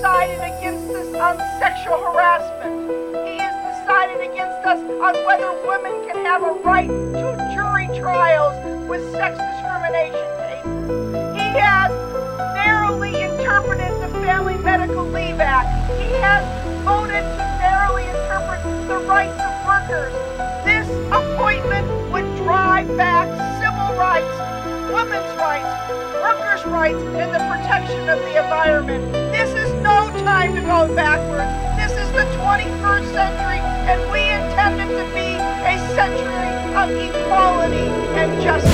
decided against us on sexual harassment. He has decided against us on whether women can have a right to jury trials with sex discrimination cases. He has narrowly interpreted the Family Medical Leave Act. He has voted to narrowly interpret the rights of workers. This appointment would drive back civil rights, women's rights, workers' rights, and the protection of the environment. This is backwards. This is the 21st century, and we intend it to be a century of equality and justice.